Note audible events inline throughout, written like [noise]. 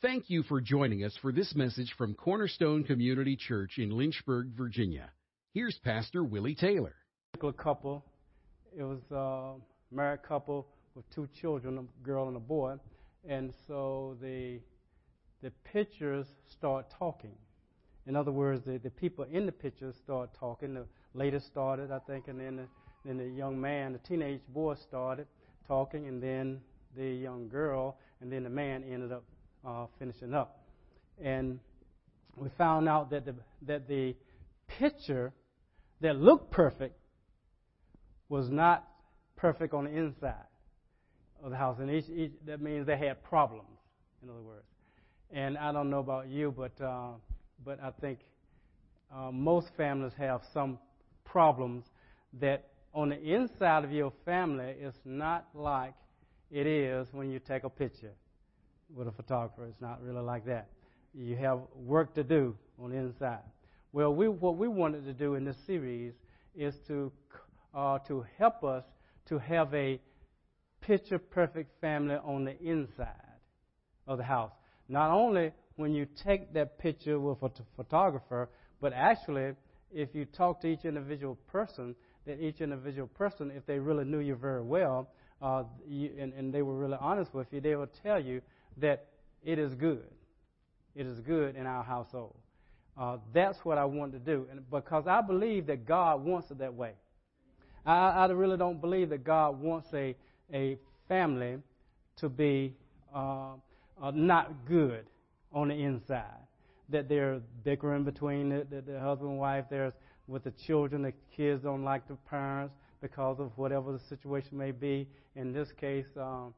Thank you for joining us for this message from Cornerstone Community Church in Lynchburg, Virginia. Here's Pastor Willie Taylor. A couple. It was a married couple with two children, a girl and a boy. And so the the pictures start talking. In other words, the, the people in the pictures start talking. The lady started, I think, and then the, then the young man, the teenage boy started talking, and then the young girl, and then the man ended up uh, finishing up. And we found out that the, that the picture that looked perfect was not perfect on the inside of the house. And each, each, that means they had problems, in other words. And I don't know about you, but, uh, but I think uh, most families have some problems that on the inside of your family is not like it is when you take a picture with a photographer. It's not really like that. You have work to do on the inside. Well, we, what we wanted to do in this series is to uh, to help us to have a picture perfect family on the inside of the house. Not only when you take that picture with a photographer, but actually if you talk to each individual person, that each individual person, if they really knew you very well, uh, you, and, and they were really honest with you, they will tell you that it is good. It is good in our household. Uh, that's what I want to do, and because I believe that God wants it that way. I, I really don't believe that God wants a a family to be uh, uh, not good on the inside. That they're bickering between the, the, the husband and wife. There's with the children, the kids don't like the parents because of whatever the situation may be. In this case, um,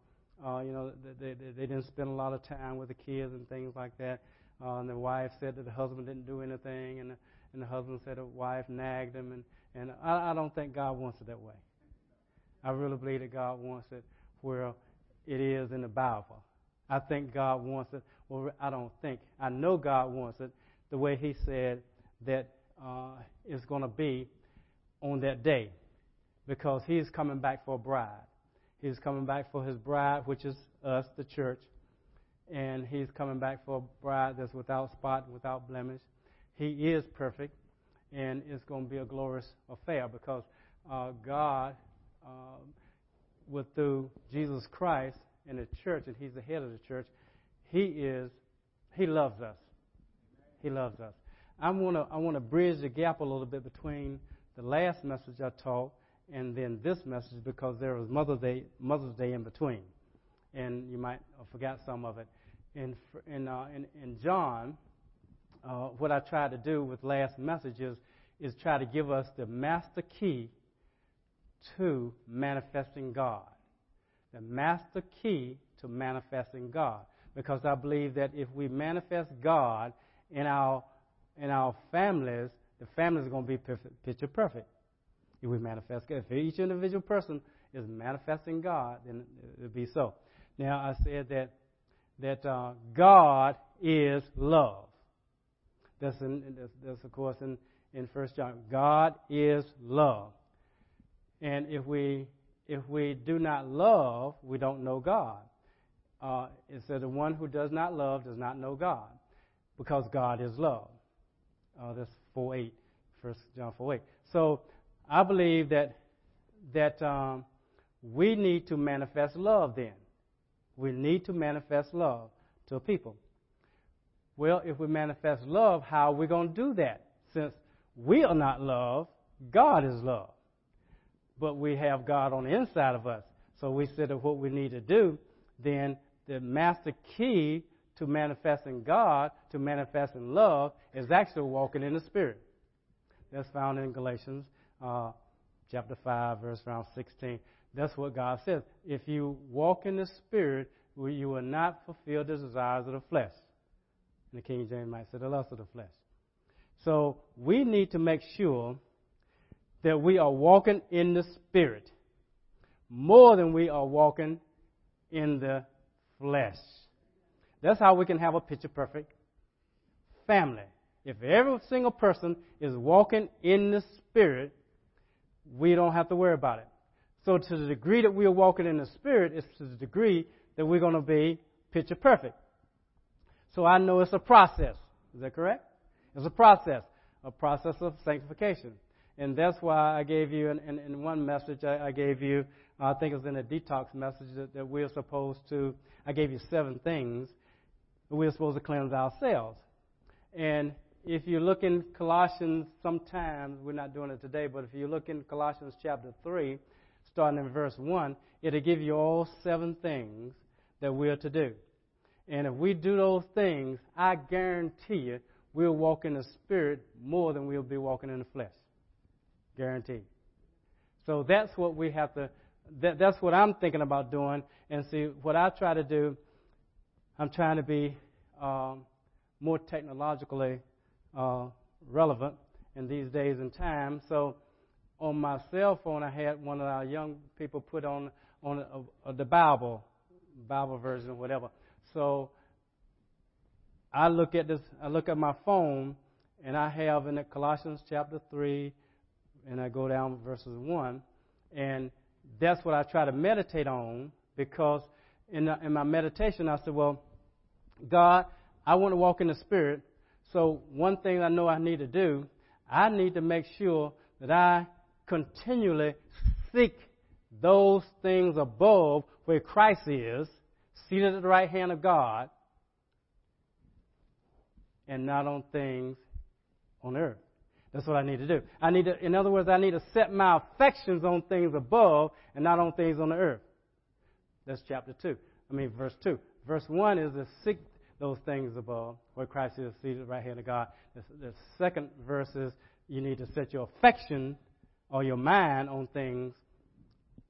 uh, you know, they, they, they didn't spend a lot of time with the kids and things like that. Uh, and the wife said that the husband didn't do anything, and the, and the husband said the wife nagged him. And, and I, I don't think God wants it that way. I really believe that God wants it where it is in the Bible. I think God wants it. Well, I don't think. I know God wants it the way He said that uh, it's going to be on that day because He's coming back for a bride. He's coming back for his bride, which is us, the church. And he's coming back for a bride that's without spot, and without blemish. He is perfect, and it's going to be a glorious affair because uh, God, uh, with through Jesus Christ and the church, and He's the head of the church, He is, He loves us. He loves us. I want to I want to bridge the gap a little bit between the last message I taught and then this message because there was Mother's Day, Mother's Day in between, and you might have forgot some of it. In in uh, in, in John, uh, what I tried to do with last message is, try to give us the master key to manifesting God, the master key to manifesting God, because I believe that if we manifest God in our in our families, the family is going to be picture perfect if we manifest God. If each individual person is manifesting God, then it would be so. Now, I said that that uh, God is love. That's, in, that's, that's of course in in First John. God is love, and if we if we do not love, we don't know God. Uh, it says, the one who does not love does not know God, because God is love. Uh, that's 4 8, 1 John 4 8. So I believe that that um, we need to manifest love. Then we need to manifest love to people. Well, if we manifest love, how are we going to do that? Since we are not love, God is love. But we have God on the inside of us. So we said that what we need to do, then the master key to manifesting God, to manifesting love, is actually walking in the Spirit. That's found in Galatians uh, chapter 5, verse around 16. That's what God says. If you walk in the Spirit, you will not fulfill the desires of the flesh. And the King James might say the lust of the flesh. So we need to make sure that we are walking in the Spirit more than we are walking in the flesh. That's how we can have a picture perfect family. If every single person is walking in the Spirit, we don't have to worry about it. So to the degree that we are walking in the Spirit is to the degree that we're going to be picture perfect. So I know it's a process. Is that correct? It's a process, a process of sanctification. And that's why I gave you, in, in, in one message, I, I, gave you, uh, I think it was in a detox message, that, that we're supposed to, I gave you seven things we're supposed to cleanse ourselves. And if you look in Colossians, sometimes, we're not doing it today, but if you look in Colossians chapter 3, starting in verse 1, it'll give you all seven things that we're to do. And if we do those things, I guarantee you, we'll walk in the Spirit more than we'll be walking in the flesh. Guaranteed. So that's what we have to, that, that's what I'm thinking about doing. And see, what I try to do, I'm trying to be um, more technologically uh, relevant in these days and times. So on my cell phone, I had one of our young people put on on a, a, the Bible, Bible version, whatever. So I look at this. I look at my phone, and I have in Colossians chapter three, and I go down verses one, and that's what I try to meditate on because in, the, in my meditation I said, well, God, I want to walk in the Spirit. So one thing I know I need to do, I need to make sure that I continually seek those things above where Christ is, seated at the right hand of God, and not on things on earth. That's what I need to do. I need to, in other words, I need to set my affections on things above and not on things on the earth. That's chapter 2. I mean, verse 2. Verse 1 is to seek those things above, where Christ is seated right hand of God. The, the second verse is you need to set your affection or your mind on things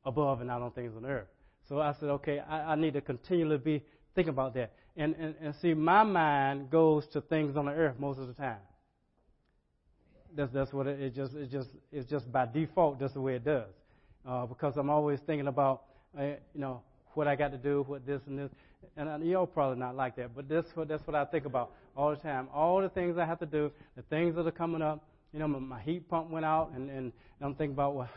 above and not on things on earth. So I said, okay, I, I need to continually be thinking about that. And, and, and see, my mind goes to things on the earth most of the time. That's, that's what it, it just, it just, it's just by default, that's the way it does. Uh, because I'm always thinking about, uh, you know, what I got to do, what this and this and you're probably not like that, but this what that's what I think about all the time. All the things I have to do, the things that are coming up. You know, my, my heat pump went out, and, and I'm thinking about well,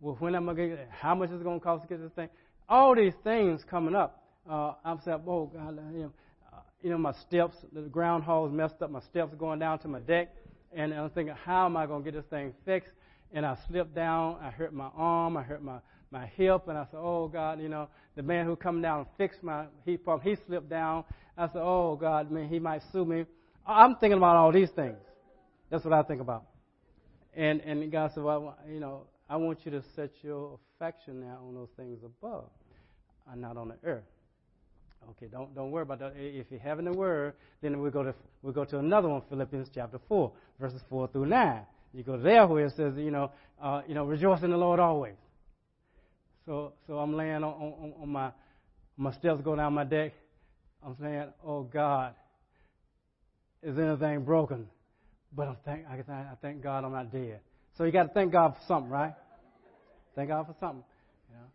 well, when am I going to get How much is it going to cost to get this thing? All these things coming up. Uh, I'm saying, oh God, you know, uh, you know, my steps, the ground hall is messed up. My steps going down to my deck, and I'm thinking, how am I going to get this thing fixed? And I slipped down. I hurt my arm. I hurt my my hip, and I said, "Oh God, you know, the man who come down and fixed my heat pump, he slipped down." I said, "Oh God, man, he might sue me." I'm thinking about all these things. That's what I think about. And and God said, "Well, you know, I want you to set your affection now on those things above, and not on the earth." Okay, don't don't worry about that. If you have in the word, then we go to we go to another one, Philippians chapter four, verses four through nine. You go there where it says, you know, uh, you know, rejoice in the Lord always. So, so I'm laying on, on, on my, my steps go down my deck. I'm saying, oh God, is anything broken? But I'm thank, I, I thank God I'm not dead. So you got to thank God for something, right? Thank God for something. You know?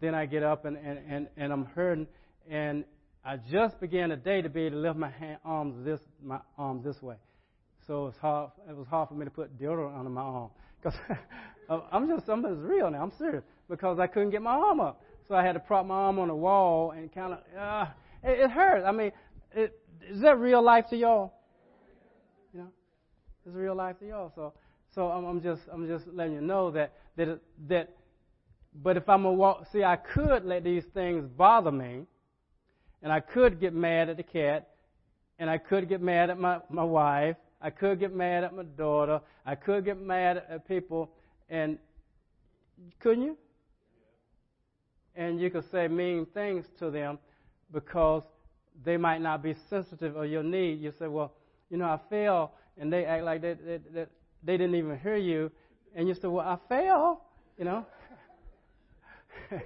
Then I get up and, and, and, and I'm hurting, and I just began the day to be able to lift my hand, arms this my arms this way. So it's hard. It was hard for me to put deodorant under my arm because [laughs] I'm just I'm real now. I'm serious because I couldn't get my arm up. So I had to prop my arm on the wall and kind of, uh, it, it hurt. I mean, it, is that real life to y'all? You know, it's real life to y'all. So, so I'm, I'm just, I'm just letting you know that that that. But if I'm a walk, see, I could let these things bother me, and I could get mad at the cat, and I could get mad at my my wife. I could get mad at my daughter. I could get mad at people, and couldn't you? And you could say mean things to them because they might not be sensitive of your need. You say, well, you know, I fell, and they act like they, they, they, they didn't even hear you, and you say, well, I fell, you know. [laughs]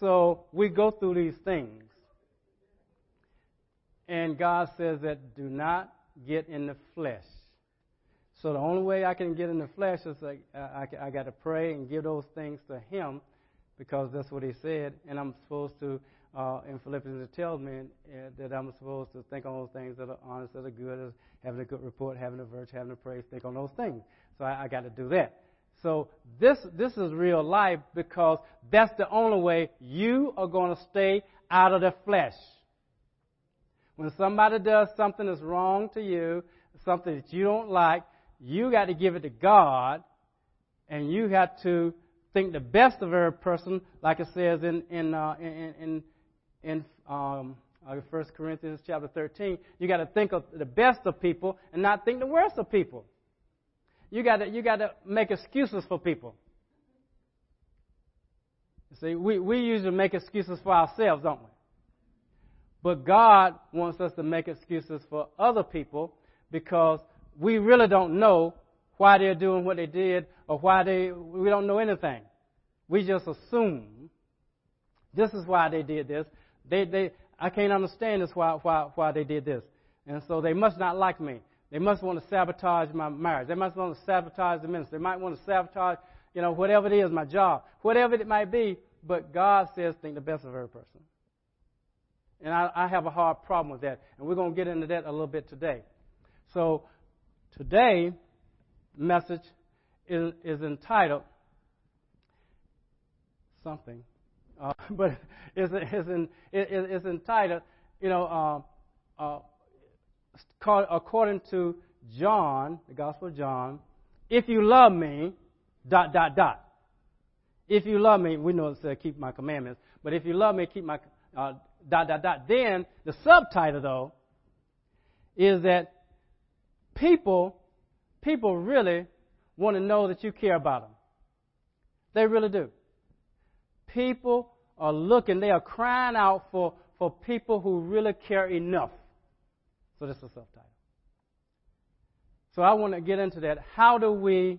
so we go through these things. And God says that do not get in the flesh. So the only way I can get in the flesh is like I, I, I got to pray and give those things to Him, because that's what He said. And I'm supposed to, uh, in Philippians, it tells me uh, that I'm supposed to think on those things that are honest, that are good, having a good report, having a virtue, having a praise. Think on those things. So I, I got to do that. So this this is real life because that's the only way you are going to stay out of the flesh. When somebody does something that's wrong to you, something that you don't like, you got to give it to God, and you have to think the best of every person, like it says in in uh, in in, in um, uh, 1 Corinthians chapter 13. You got to think of the best of people and not think the worst of people. You got to you got to make excuses for people. See, we, we usually make excuses for ourselves, don't we? But God wants us to make excuses for other people because we really don't know why they're doing what they did or why they, we don't know anything. We just assume this is why they did this. They, they, I can't understand this why, why, why they did this. And so they must not like me. They must want to sabotage my marriage. They must want to sabotage the ministry. They might want to sabotage, you know, whatever it is, my job, whatever it might be. But God says, think the best of every person. And I, I have a hard problem with that. And we're going to get into that a little bit today. So today, message is, is entitled something, uh, [laughs] but is is in, is entitled, you know, uh, uh, according to John, the Gospel of John, if you love me, dot dot dot. If you love me, we know it says keep my commandments, but if you love me, keep my uh, dot dot dot. Then the subtitle though is that people people really want to know that you care about them. They really do. People are looking, they are crying out for, for people who really care enough. So this is a subtitle. So I want to get into that. How do we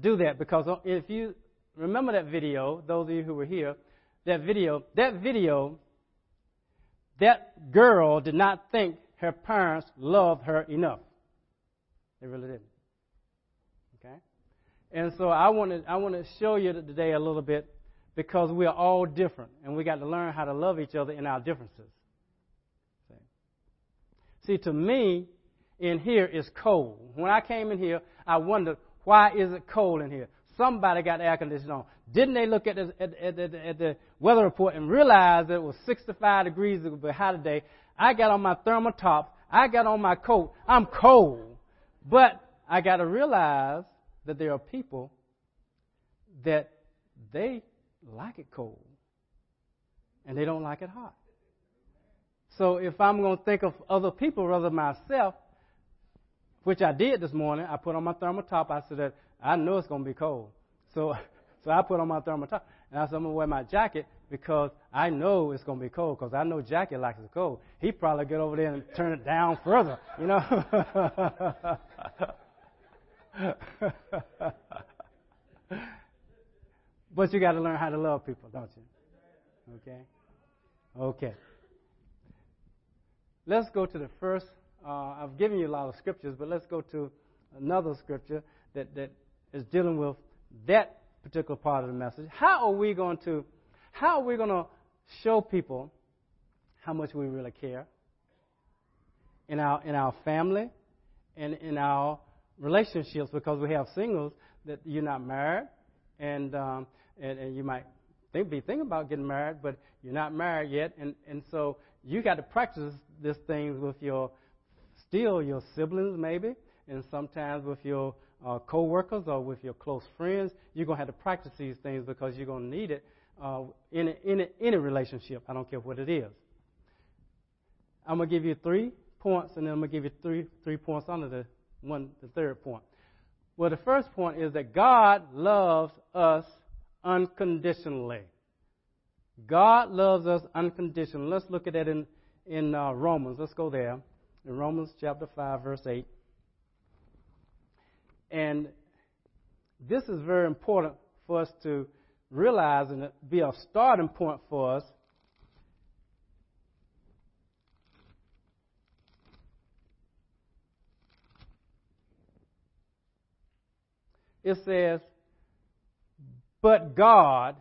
do that? Because uh, if you remember that video, those of you who were here, that video, that video, that girl did not think her parents loved her enough. They really didn't. Okay? And so I want to I want to show you today a little bit because we are all different and we got to learn how to love each other in our differences. See, to me, in here is cold. When I came in here, I wondered why is it cold in here? Somebody got the air conditioning on. Didn't they look at the, at, at, at, at the weather report and realize that it was 65 degrees it would be hot today? I got on my thermal top. I got on my coat. I'm cold. But I got to realize that there are people that they like it cold and they don't like it hot. So if I'm going to think of other people rather than myself, which I did this morning, I put on my thermal top. I said that I know it's going to be cold. So, [laughs] so I put on my thermal top. And I said, I'm going to wear my jacket because I know it's going to be cold because I know Jackie likes it cold. He probably get over there and turn it down further, you know. [laughs] but you got to learn how to love people, don't you? Okay? Okay. Let's go to the first. Uh, I've given you a lot of scriptures, but let's go to another scripture that, that is dealing with that particular part of the message. How are we going to, how are we going to show people how much we really care in our in our family and in our relationships? Because we have singles that you're not married, and um, and, and you might think, be thinking about getting married, but you're not married yet, and and so you got to practice these things with your still your siblings maybe, and sometimes with your uh, co-workers or with your close friends. You're gonna have to practice these things because you're gonna need it uh, in, in any relationship. I don't care what it is. I'm gonna give you three points, and then I'm gonna give you three three points under the one the third point. Well, the first point is that God loves us unconditionally. God loves us unconditionally. Let's look at that in in uh, Romans. Let's go there. In Romans chapter 5, verse 8. And this is very important for us to realize and be a starting point for us. It says, but God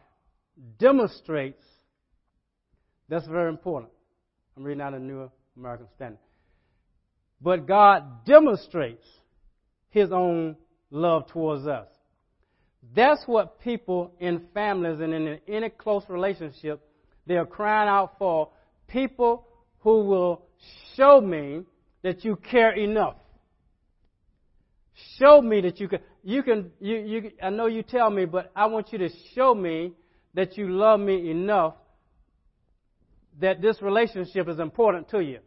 demonstrates, that's very important. I'm reading out a New American Standard. But God demonstrates His own love towards us. That's what people in families and in any close relationship they are crying out for. People who will show me that you care enough. Show me that you can. You can. You, you. I know you tell me, but I want you to show me that you love me enough that this relationship is important to you.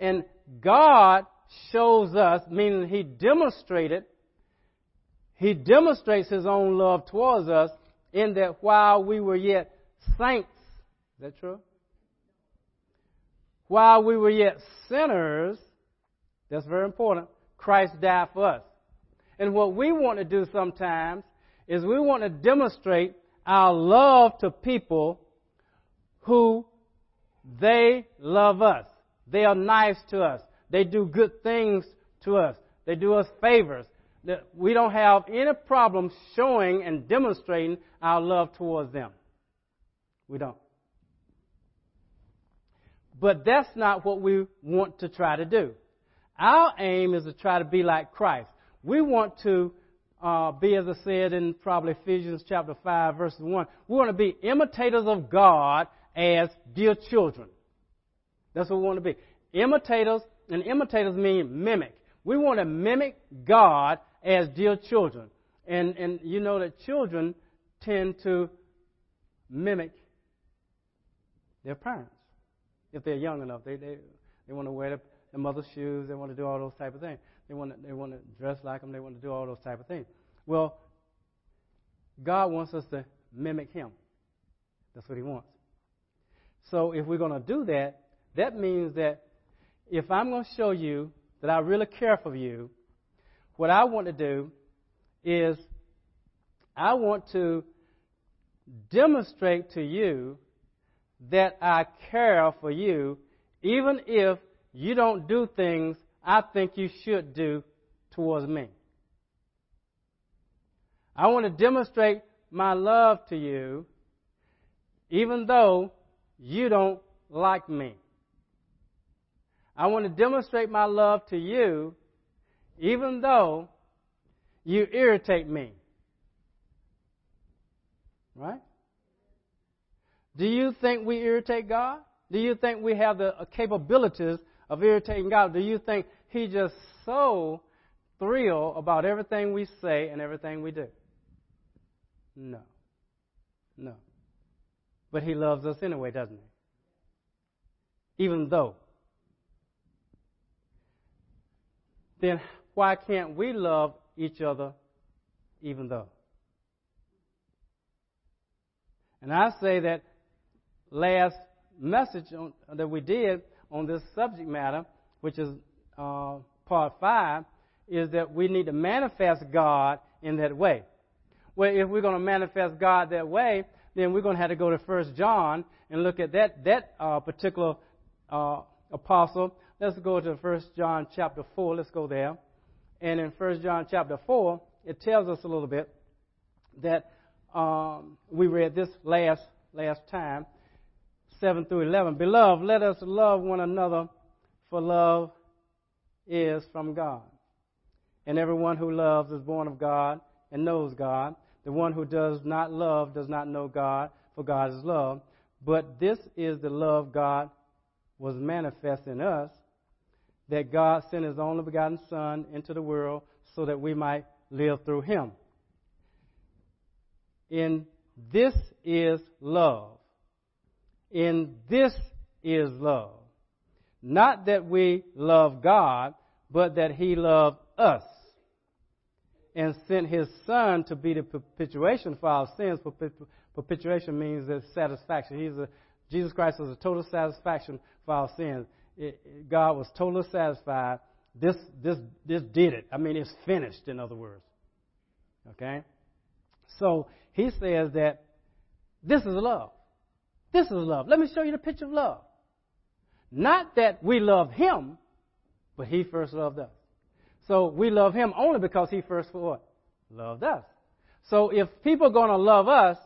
And God shows us, meaning He demonstrated, He demonstrates His own love towards us in that while we were yet saints, is that true? While we were yet sinners, that's very important, Christ died for us. And what we want to do sometimes is we want to demonstrate our love to people who they love us. They are nice to us. They do good things to us. They do us favors. We don't have any problem showing and demonstrating our love towards them. We don't. But that's not what we want to try to do. Our aim is to try to be like Christ. We want to uh, be, as I said in probably Ephesians chapter 5, verse 1, we want to be imitators of God as dear children. That's what we want to be. Imitators, and imitators mean mimic. We want to mimic God as dear children. And, and you know that children tend to mimic their parents. If they're young enough, they, they, they want to wear their, their mother's shoes, they want to do all those type of things. They want to, they want to dress like them, they want to do all those type of things. Well, God wants us to mimic Him. That's what He wants. So if we're going to do that, that means that if I'm going to show you that I really care for you, what I want to do is I want to demonstrate to you that I care for you, even if you don't do things I think you should do towards me. I want to demonstrate my love to you, even though you don't like me. I want to demonstrate my love to you, even though you irritate me. Right? Do you think we irritate God? Do you think we have the capabilities of irritating God? Do you think He just so thrilled about everything we say and everything we do? No. No. But he loves us anyway, doesn't he? Even though. Then why can't we love each other even though? And I say that last message on, that we did on this subject matter, which is uh, part five, is that we need to manifest God in that way. Well, if we're going to manifest God that way, then we're going to have to go to First John and look at that that uh, particular uh, apostle. Let's go to 1 John chapter four. Let's go there. And in 1 John chapter four, it tells us a little bit that um, we read this last last time, seven through eleven. Beloved, let us love one another, for love is from God. And everyone who loves is born of God and knows God. The one who does not love does not know God, for God is love. But this is the love God was manifest in us, that God sent his only begotten Son into the world so that we might live through him. In this is love. In this is love. Not that we love God, but that he loved us and sent his son to be the propitiation for our sins. Propitiation means that satisfaction. He's a, Jesus Christ was a total satisfaction for our sins. It, God was totally satisfied. This, this, this did it. I mean, it's finished, in other words. Okay? So, he says that this is love. This is love. Let me show you the picture of love. Not that we love him, but he first loved us. So we love him only because he first for what? Loved us. So if people are going to love us,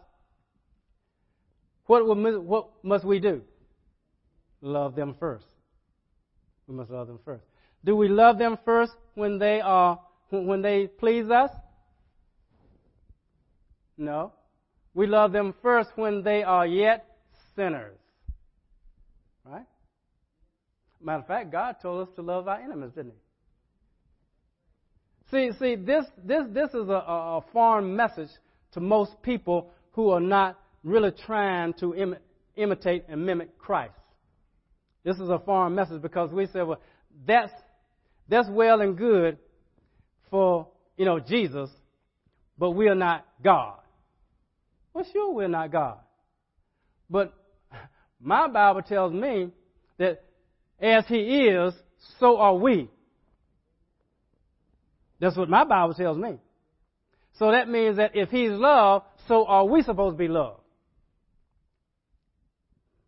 what, what must we do? Love them first. We must love them first. Do we love them first when they are when they please us? No. We love them first when they are yet sinners. Right? Matter of fact, God told us to love our enemies, didn't He? See, see, this this this is a, a foreign message to most people who are not really trying to Im- imitate and mimic Christ. This is a foreign message because we say, well, that's that's well and good for you know Jesus, but we are not God. Well, sure, we're not God, but my Bible tells me that as He is, so are we. That's what my Bible tells me. So that means that if He's love, so are we supposed to be loved.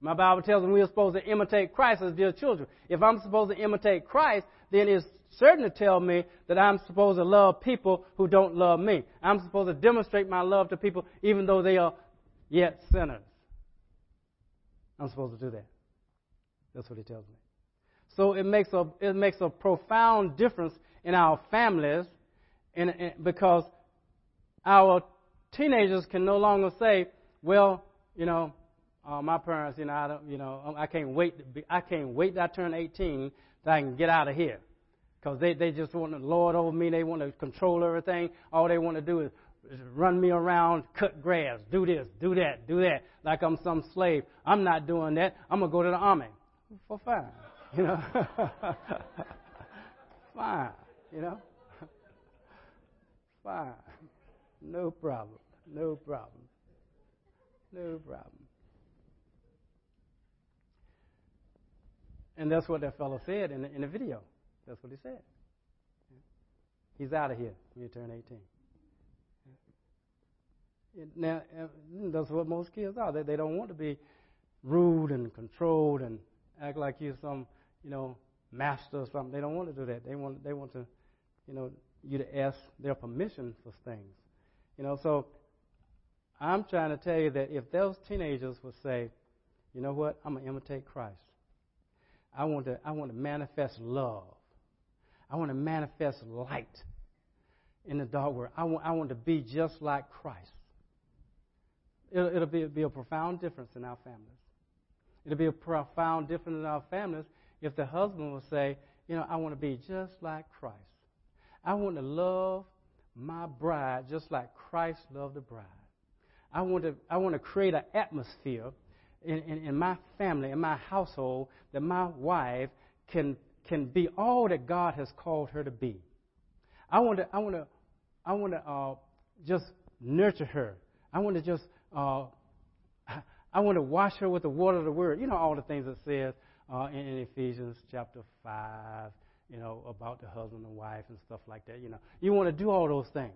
My Bible tells me we are supposed to imitate Christ as dear children. If I'm supposed to imitate Christ, then it's certain to tell me that I'm supposed to love people who don't love me. I'm supposed to demonstrate my love to people even though they are yet sinners. I'm supposed to do that. That's what he tells me. So it makes a it makes a profound difference in our families, and, because our teenagers can no longer say, "Well, you know, uh, my parents, you know, I don't, you know, I can't wait. To be, I can't wait that I turn 18 that I can get out of here." Because they, they just want to lord over me. They want to control everything. All they want to do is run me around, cut grass, do this, do that, do that, like I'm some slave. I'm not doing that. I'm to go to the army. For fine. You know? [laughs] fine. You know? fine. No problem. No problem. No problem. And that's what that fellow said in the, in the video. That's what he said. He's out of here when you turn 18. Now, that's what most kids are. They, they don't want to be rude and controlled and act like you're some, you know, master or something. They don't want to do that. They want, they want to, you know, you to ask their permission for things. You know, so I'm trying to tell you that if those teenagers would say, you know what, I'm going to imitate Christ. I want to, I want to manifest love. I want to manifest light in the dark world. I want, I want to be just like Christ. It'll, it'll be, be a profound difference in our families. It'll be a profound difference in our families if the husband will say, you know, I want to be just like Christ. I want to love my bride just like Christ loved the bride. I want to, I want to create an atmosphere in, in, in my family, in my household, that my wife can can be all that God has called her to be. I want to, I want to, I want to uh, just nurture her. I want to just, uh, [laughs] I want to wash her with the water of the Word. You know all the things it says uh, in, in Ephesians chapter five. You know about the husband and wife and stuff like that. You know, you want to do all those things.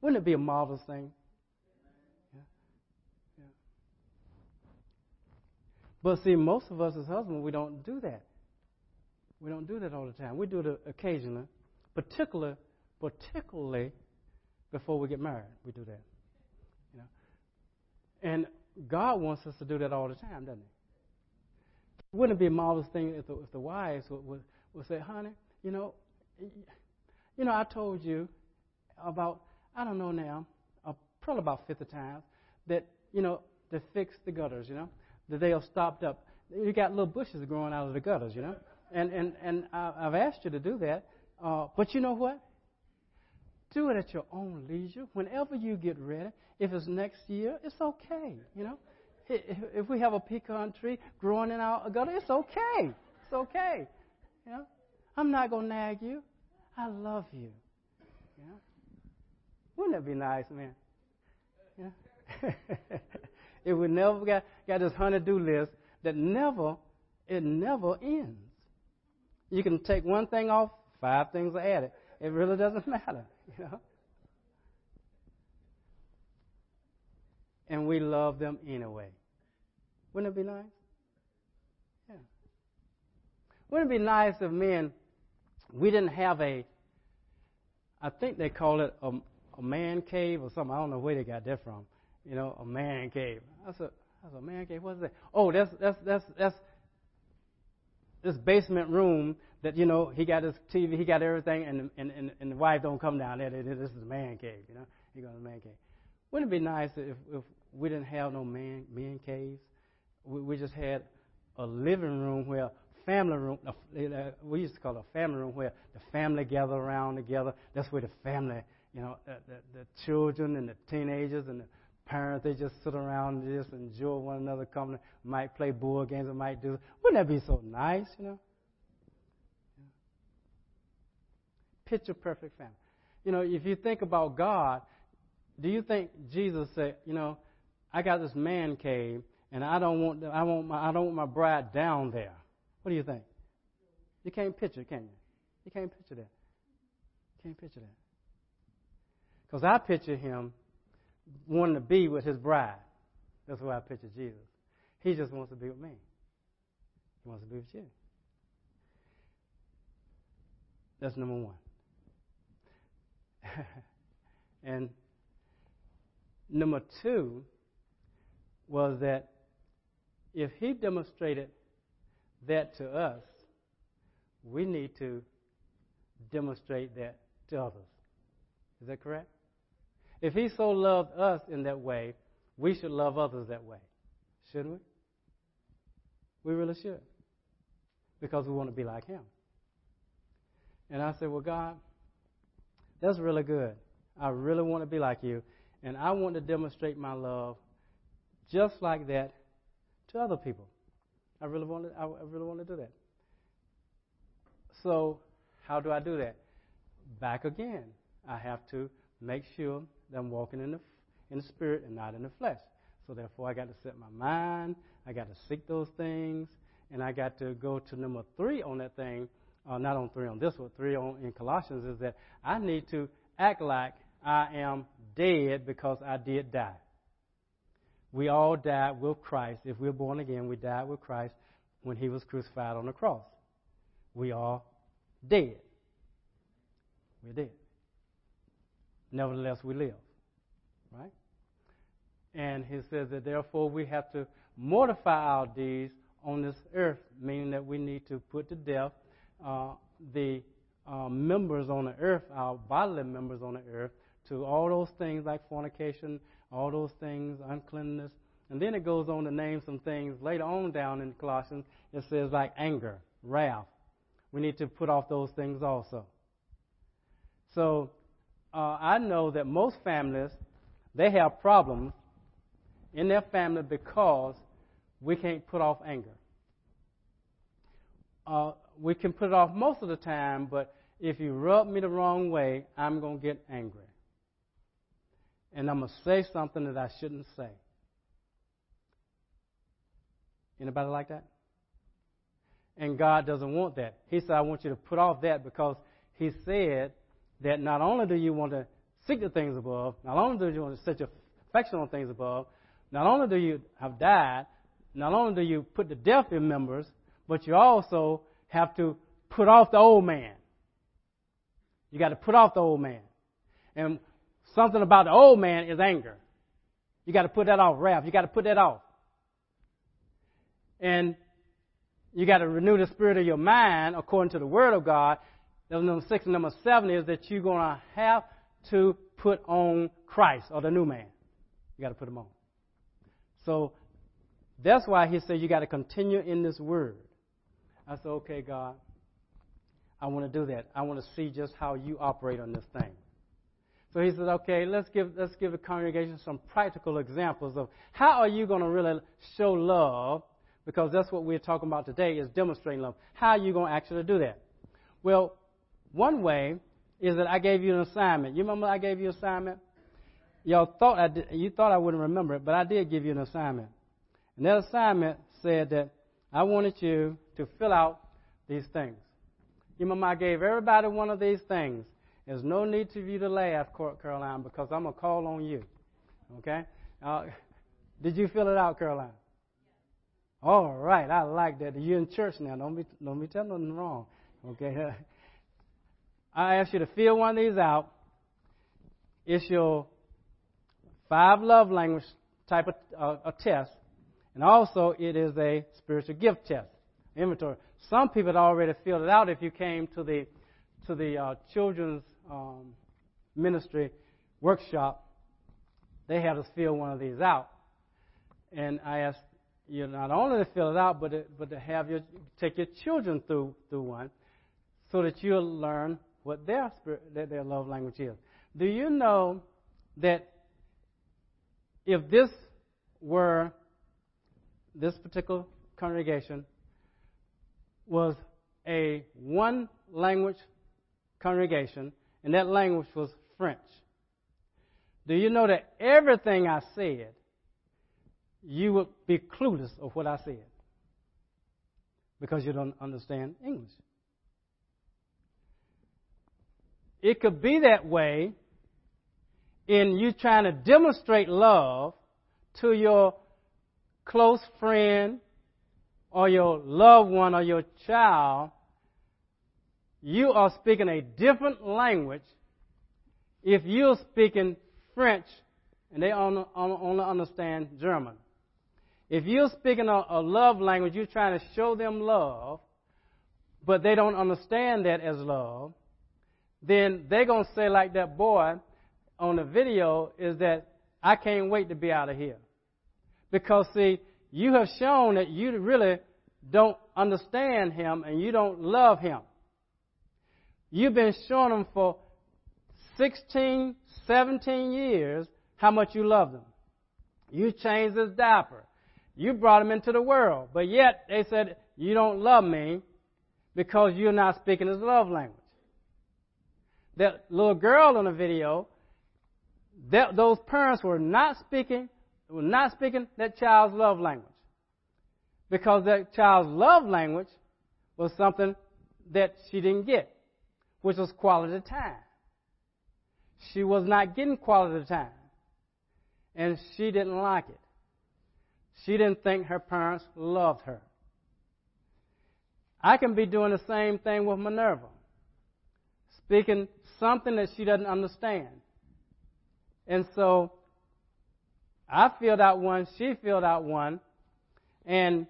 Wouldn't it be a marvelous thing But see, most of us as husbands, we don't do that. We don't do that all the time. We do it occasionally, particularly, particularly before we get married. We do that. You know? And God wants us to do that all the time, doesn't He? Wouldn't it be a marvelous thing if the, if the wives would, would, would say, honey, you know, you know, I told you about, I don't know now, uh, probably about 50 times, that, you know, to fix the gutters, you know that they are stopped up. You got little bushes growing out of the gutters, you know. And and and I've asked you to do that, uh, but you know what? Do it at your own leisure. Whenever you get ready. If it's next year, it's okay. You know, if, if we have a pecan tree growing in our gutter, it's okay. It's okay. You know, I'm not gonna nag you. I love you. Yeah. Wouldn't that be nice, man? Yeah. [laughs] if we never got, got this honey-do list that never, it never ends. You can take one thing off, five things are added. It really doesn't [laughs] matter, you know. And we love them anyway. Wouldn't it be nice? Yeah. Wouldn't it be nice if men, we didn't have a, I think they call it a, a man cave or something. I don't know where they got that from you know, a man cave. I said, I said, man cave. What's that? Oh, that's that's that's that's this basement room that you know he got his TV, he got everything, and and and, and the wife don't come down there. This is a man cave, you know. He goes to the man cave. Wouldn't it be nice if if we didn't have no man man caves? We, we just had a living room where family room. Uh, we used to call it a family room where the family gather around together. That's where the family, you know, the, the, the children and the teenagers and the parents, they just sit around and just enjoy one another company. Might play board games, or might do. Wouldn't that be so nice, you know? Picture perfect family. You know, if you think about God, do you think Jesus said, you know, I got this man cave, and I don't want, I want my, I don't want my bride down there. What do you think? You can't picture, can you? You can't picture that. You can't picture that. Because I picture him wanting to be with his bride. That's why I picture Jesus. He just wants to be with me. He wants to be with you. That's number one. [laughs] and number two was that if he demonstrated that to us, we need to demonstrate that to others. Is that correct? If he so loved us in that way, we should love others that way. Shouldn't we? We really should. Because we want to be like him. And I said, Well, God, that's really good. I really want to be like you. And I want to demonstrate my love just like that to other people. I really want to, I really want to do that. So, how do I do that? Back again. I have to make sure that I'm walking in the, in the spirit and not in the flesh. So, therefore, I got to set my mind. I got to seek those things. And I got to go to number three on that thing. Uh, not on three on this one, three on in Colossians is that I need to act like I am dead because I did die. We all died with Christ. If we're born again, we died with Christ when he was crucified on the cross. We are dead. We're dead. Nevertheless, we live. Right? And he says that therefore we have to mortify our deeds on this earth, meaning that we need to put to death uh, the uh, members on the earth, our bodily members on the earth, to all those things like fornication, all those things, uncleanness. And then it goes on to name some things later on down in Colossians. It says like anger, wrath. We need to put off those things also. So uh, I know that most families, they have problems in their family because we can't put off anger. Uh, we can put it off most of the time, but if you rub me the wrong way, I'm going to get angry and I'm going to say something that I shouldn't say. Anybody like that? And God doesn't want that. He said, I want you to put off that because He said that not only do you want to seek the things above, not only do you want to set your affection on things above, not only do you have died, not only do you put the death in members, but you also have to put off the old man. You got to put off the old man. And Something about the old man is anger. You got to put that off, wrath. You got to put that off. And you got to renew the spirit of your mind according to the Word of God. Number six. And number seven is that you're going to have to put on Christ or the new man. You got to put him on. So that's why he said you got to continue in this Word. I said, okay, God, I want to do that. I want to see just how you operate on this thing. So he said, okay, let's give, let's give the congregation some practical examples of how are you going to really show love, because that's what we're talking about today is demonstrating love. How are you going to actually do that? Well, one way is that I gave you an assignment. You remember I gave you an assignment? Y'all thought I did, you thought I wouldn't remember it, but I did give you an assignment. And that assignment said that I wanted you to fill out these things. You remember I gave everybody one of these things. There's no need for you to laugh, Caroline, because I'm going to call on you. Okay? Uh, [laughs] did you fill it out, Caroline? All right, I like that. You're in church now. Don't be, don't be telling nothing wrong. Okay? [laughs] I ask you to fill one of these out. It's your five love language type of uh, a test, and also it is a spiritual gift test inventory. some people had already filled it out. If you came to the to the uh, children's um, ministry workshop, they had us fill one of these out. And I asked you not only to fill it out, but to, but to have your take your children through through one, so that you'll learn what their spirit, their love language is. Do you know that if this were this particular congregation was a one language congregation, and that language was French. Do you know that everything I said, you would be clueless of what I said? Because you don't understand English. It could be that way in you trying to demonstrate love to your close friend or your loved one or your child, you are speaking a different language if you're speaking French and they only, understand German. If you're speaking a, a love language, you're trying to show them love, but they don't understand that as love, then they're going to say, like that boy on the video, is that I can't wait to be out of here. Because, see, you have shown that you really don't understand him and you don't love him. You've been showing him for 16, 17 years how much you love them. You changed his diaper. You brought him into the world. But yet, they said, you don't love me because you're not speaking his love language. That little girl on the video, that, those parents were not speaking, were not speaking that child's love language. Because that child's love language was something that she didn't get, which was quality time. She was not getting quality time. And she didn't like it. She didn't think her parents loved her. I can be doing the same thing with Minerva, speaking something that she doesn't understand. And so I filled out one, she filled out one, and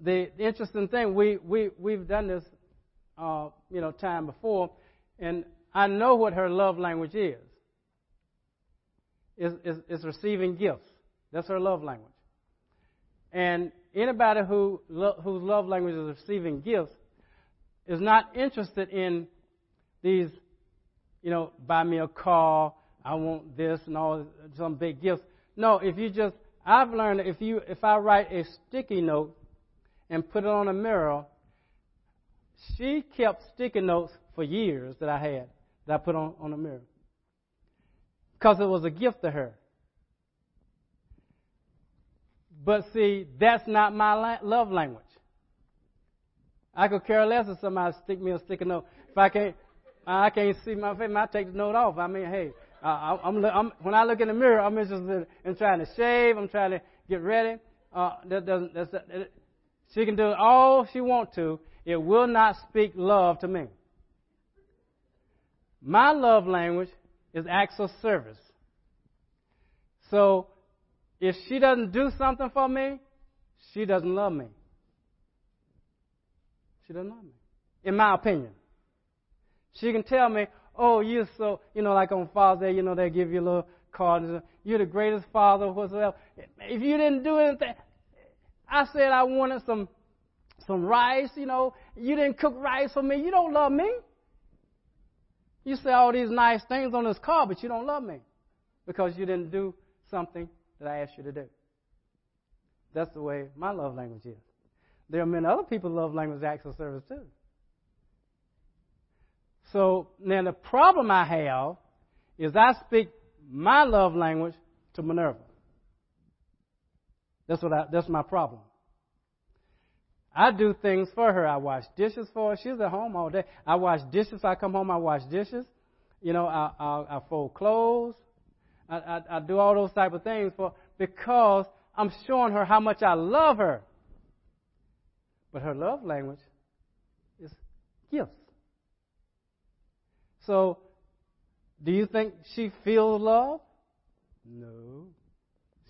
the interesting thing, we, we, we've done this, uh, you know, time before, and I know what her love language is. Is, is, receiving gifts. That's her love language. And anybody who whose love language is receiving gifts is not interested in these, you know, buy me a car, I want this and all some big gifts. No, if you just I've learned if you if I write a sticky note and put it on a mirror, she kept sticky notes for years that I had that I put on, on the mirror. Because it was a gift to her. But see, that's not my love language. I could care less if somebody stick me a sticky note. If I can't, I can't see my face, I take the note off. I mean, hey, uh, I'm, I'm, when I look in the mirror, I'm interested in trying to shave. I'm trying to get ready. Uh, that doesn't. That's, that, she can do all she wants to. It will not speak love to me. My love language is acts of service. So if she doesn't do something for me, she doesn't love me. She doesn't love me. In my opinion. She can tell me, oh, you're so, you know, like on Father's Day, you know, they give you a little card. You're the greatest father, whatsoever. If you didn't do anything, I said I wanted some some rice, you know. You didn't cook rice for me. You don't love me. You say all these nice things on this card, but you don't love me because you didn't do something that I asked you to do. That's the way my love language is. There are many other people's love language acts of service too. So now the problem I have is I speak my love language to Minerva. That's what I, that's my problem. I do things for her. I wash dishes for her. She's at home all day. I wash dishes. I come home. I wash dishes. You know, I, I, I fold clothes. I, I, I do all those type of things for because I'm showing her how much I love her. But her love language is gifts. So, do you think she feels love? No,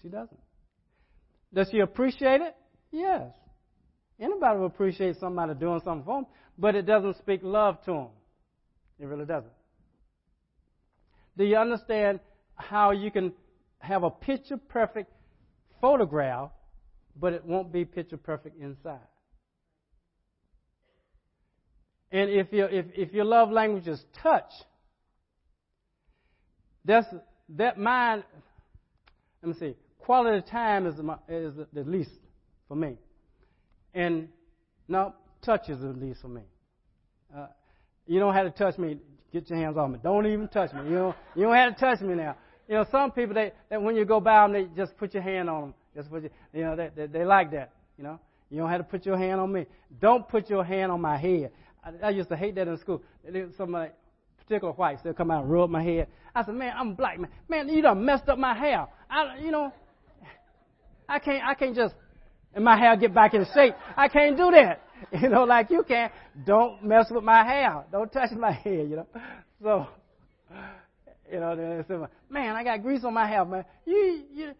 she doesn't. Does she appreciate it? Yes. Anybody will appreciate somebody doing something for them, but it doesn't speak love to them. It really doesn't. Do you understand how you can have a picture perfect photograph, but it won't be picture perfect inside? And if your if, if your love language is touch, that's that mind. Let me see. Quality time is my, is the least for me, and no touch is the least for me. Uh, you don't have to touch me. Get your hands off me. Don't even touch me. You know, you don't have to touch me now. You know, some people they that when you go by them, they just put your hand on them. Just put your, you know, they, they they like that. You know, you don't have to put your hand on me. Don't put your hand on my head. I, I used to hate that in school. Somebody, particular whites, they'll come out and rub my head. I said, man, I'm black man. Man, you done messed up my hair. I, you know, I can't, I can't just, and my hair get back in shape. I can't do that. [laughs] You know, like you can. Don't mess with my hair. Don't touch my [laughs] hair, you know. So, you know, they say, man, I got grease on my hair, man. You, you,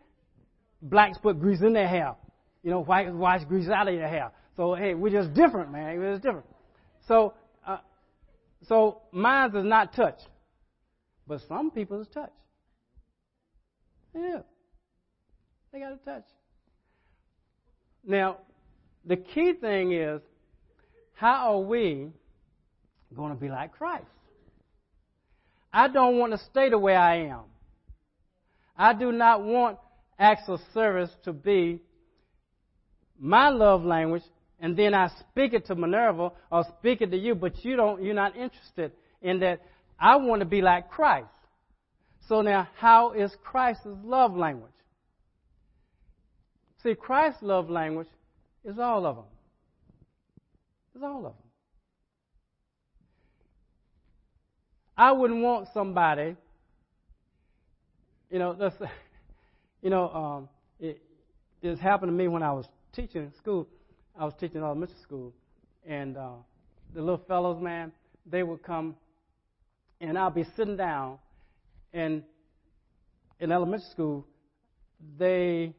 blacks put grease in their hair. You know, whites wash grease out of their hair. So, hey, we're just different, man. We're just different. So, uh, so mine is not touch, but some people's touch. Yeah, they got a touch. Now, the key thing is, how are we going to be like Christ? I don't want to stay the way I am. I do not want acts of service to be my love language and then I speak it to Minerva or speak it to you, but you don't, you're not interested in that. I want to be like Christ. So now, how is Christ's love language? See, Christ's love language is all of them. It's all of them. I wouldn't want somebody, you know, let's, [laughs] you know, um, it, it happened to me when I was teaching in school. I was teaching elementary school, and uh, the little fellows, man, they would come, and I'll be sitting down, and in elementary school, they,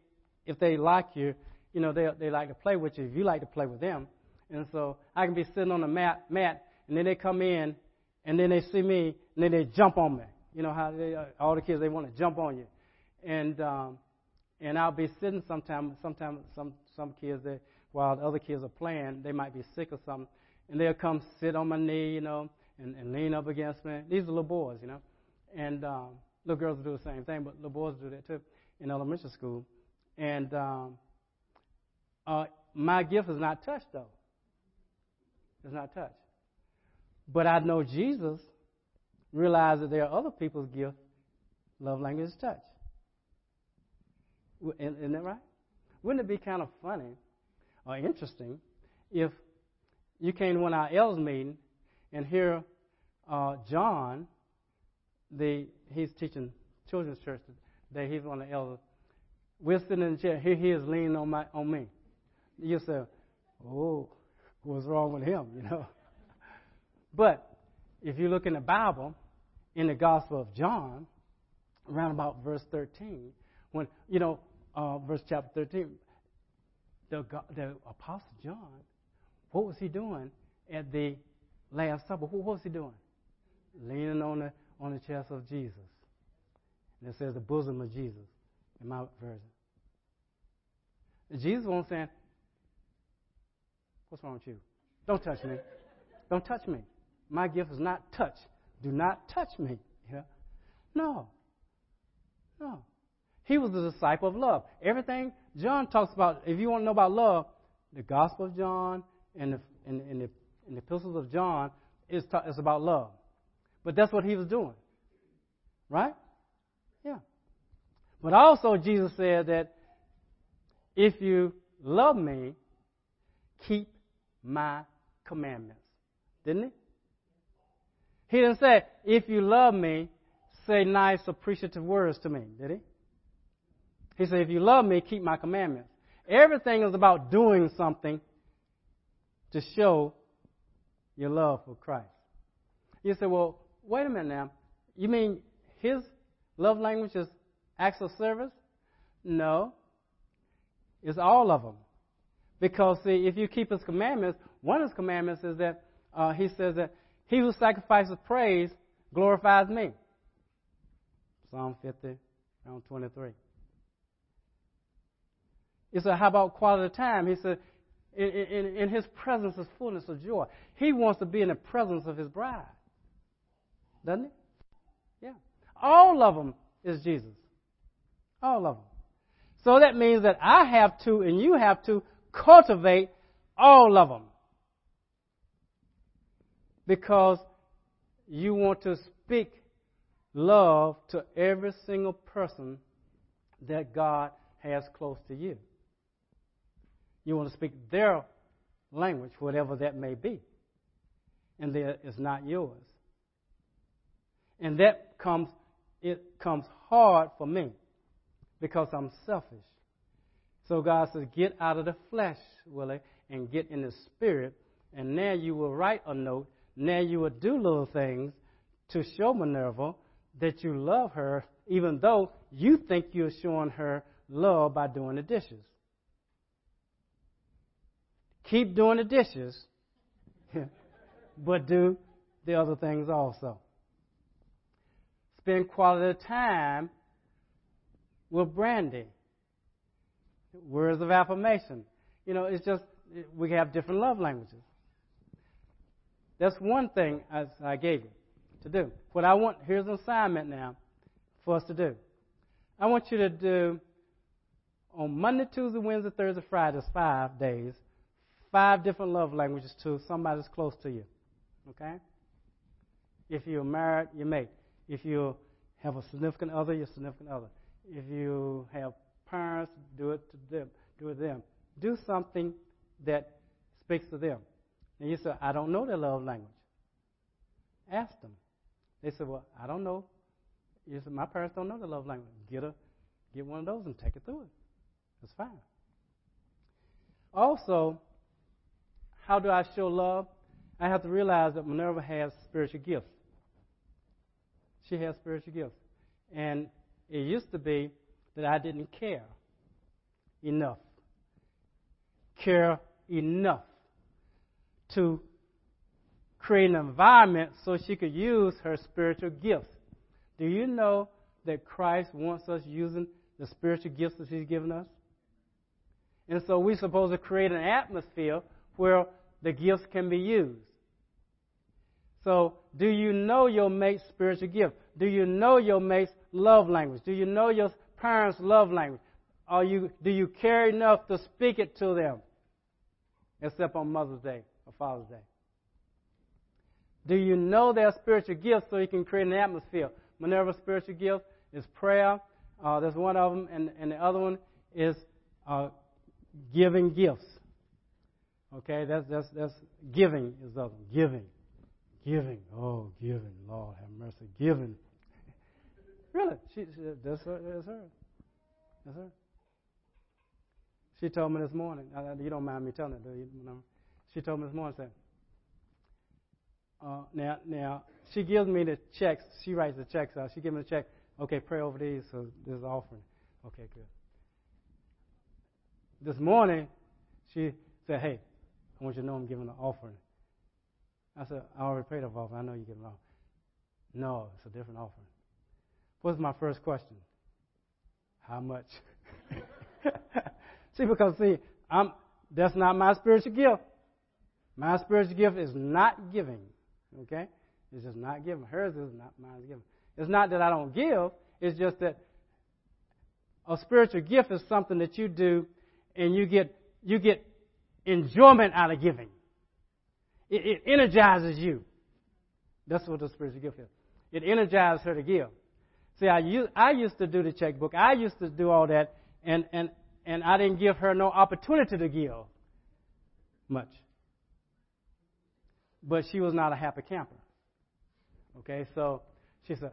if they like you, you know, they they like to play with you. If you like to play with them, and so I can be sitting on the mat, mat, and then they come in, and then they see me, and then they jump on me. You know how they, uh, all the kids they want to jump on you, and um, and I'll be sitting sometime. Sometimes some some kids they while the other kids are playing, they might be sick or something, and they'll come sit on my knee, you know, and, and lean up against me. These are little boys, you know, and um, little girls do the same thing, but little boys do that too in elementary school. And um, uh, my gift is not touched though. It's not touched. But I know Jesus realized that there are other people's gift. Love language is touch. Isn't that right? Wouldn't it be kind of funny or interesting if you came to one of our elders meeting and hear uh, John, the he's teaching children's church today. He's one of the elders. We're sitting in the chair. Here he is leaning on my on me. You say, "Oh, what's wrong with him?" [laughs] You know. But if you look in the Bible, in the Gospel of John, around about verse 13, when you know, uh, verse chapter 13, the, the Apostle John, what was he doing at the Last Supper? What was he doing? Leaning on the, on the chest of Jesus. And it says the bosom of Jesus in my version. Jesus won't say, What's wrong with you? Don't touch me. Don't touch me. My gift is not touch. Do not touch me. Yeah? No. No. He was a disciple of love. Everything John talks about, if you want to know about love, the Gospel of John and the, and, and the, and the epistles of John is, ta- is about love. But that's what he was doing. Right? Yeah. But also, Jesus said that if you love me, keep my commandments. Didn't he? He didn't say, if you love me, say nice, appreciative words to me. Did he? He said, If you love me, keep my commandments. Everything is about doing something to show your love for Christ. You say, Well, wait a minute now. You mean his love language is acts of service? No. It's all of them. Because, see, if you keep his commandments, one of his commandments is that uh, he says that he who sacrifices praise glorifies me. Psalm 50, around 23. He said, How about quality time? He said, in, in, in his presence is fullness of joy. He wants to be in the presence of his bride. Doesn't he? Yeah. All of them is Jesus. All of them. So that means that I have to and you have to cultivate all of them. Because you want to speak love to every single person that God has close to you. You want to speak their language, whatever that may be. And that is not yours. And that comes, it comes hard for me because I'm selfish. So God says, get out of the flesh, Willie, and get in the spirit. And now you will write a note. Now you will do little things to show Minerva that you love her, even though you think you're showing her love by doing the dishes. Keep doing the dishes, [laughs] but do the other things also. Spend quality time with Brandy. Words of affirmation. You know, it's just, we have different love languages. That's one thing I, I gave you to do. What I want, here's an assignment now for us to do. I want you to do on Monday, Tuesday, Wednesday, Thursday, Friday, five days, five different love languages to somebody that's close to you. Okay? If you're married, your mate. If you have a significant other, your significant other. If you have parents, do it to them. Do it to them. Do something that speaks to them. And you say, I don't know their love language. Ask them. They said, Well, I don't know. You said, My parents don't know the love language. Get a get one of those and take it through it. It's fine. Also, how do I show love? I have to realize that Minerva has spiritual gifts. She has spiritual gifts. And it used to be that I didn't care enough. Care enough to create an environment so she could use her spiritual gifts. Do you know that Christ wants us using the spiritual gifts that He's given us? And so we're supposed to create an atmosphere where the gifts can be used. So, do you know your mate's spiritual gift? Do you know your mate's love language? Do you know your parents' love language? Are you, do you care enough to speak it to them? Except on Mother's Day or Father's Day. Do you know their spiritual gifts so you can create an atmosphere? Minerva's spiritual gift is prayer. Uh, there's one of them, and, and the other one is uh, giving gifts. Okay, that's that's that's giving is the. Giving, giving. Oh, giving. Lord have mercy, giving. [laughs] really, she, she that's her. That's her. That's her. She told me this morning. You don't mind me telling it, do you? She told me this morning. Said, uh, now, now she gives me the checks. She writes the checks out. She gives me the check. Okay, pray over these. So this is offering. Okay, good. This morning, she said, "Hey, I want you to know I'm giving an offering." I said, "I already paid off offering. I know you give an offering." No, it's a different offering. What's my first question? How much? [laughs] see, because see, I'm that's not my spiritual gift. My spiritual gift is not giving. Okay? It's just not giving. Hers is not mine giving. It's not that I don't give, it's just that a spiritual gift is something that you do and you get you get enjoyment out of giving. It, it energizes you. That's what the spiritual gift is. It energizes her to give. See, I used, I used to do the checkbook. I used to do all that, and, and, and I didn't give her no opportunity to give much but she was not a happy camper. Okay, so she said,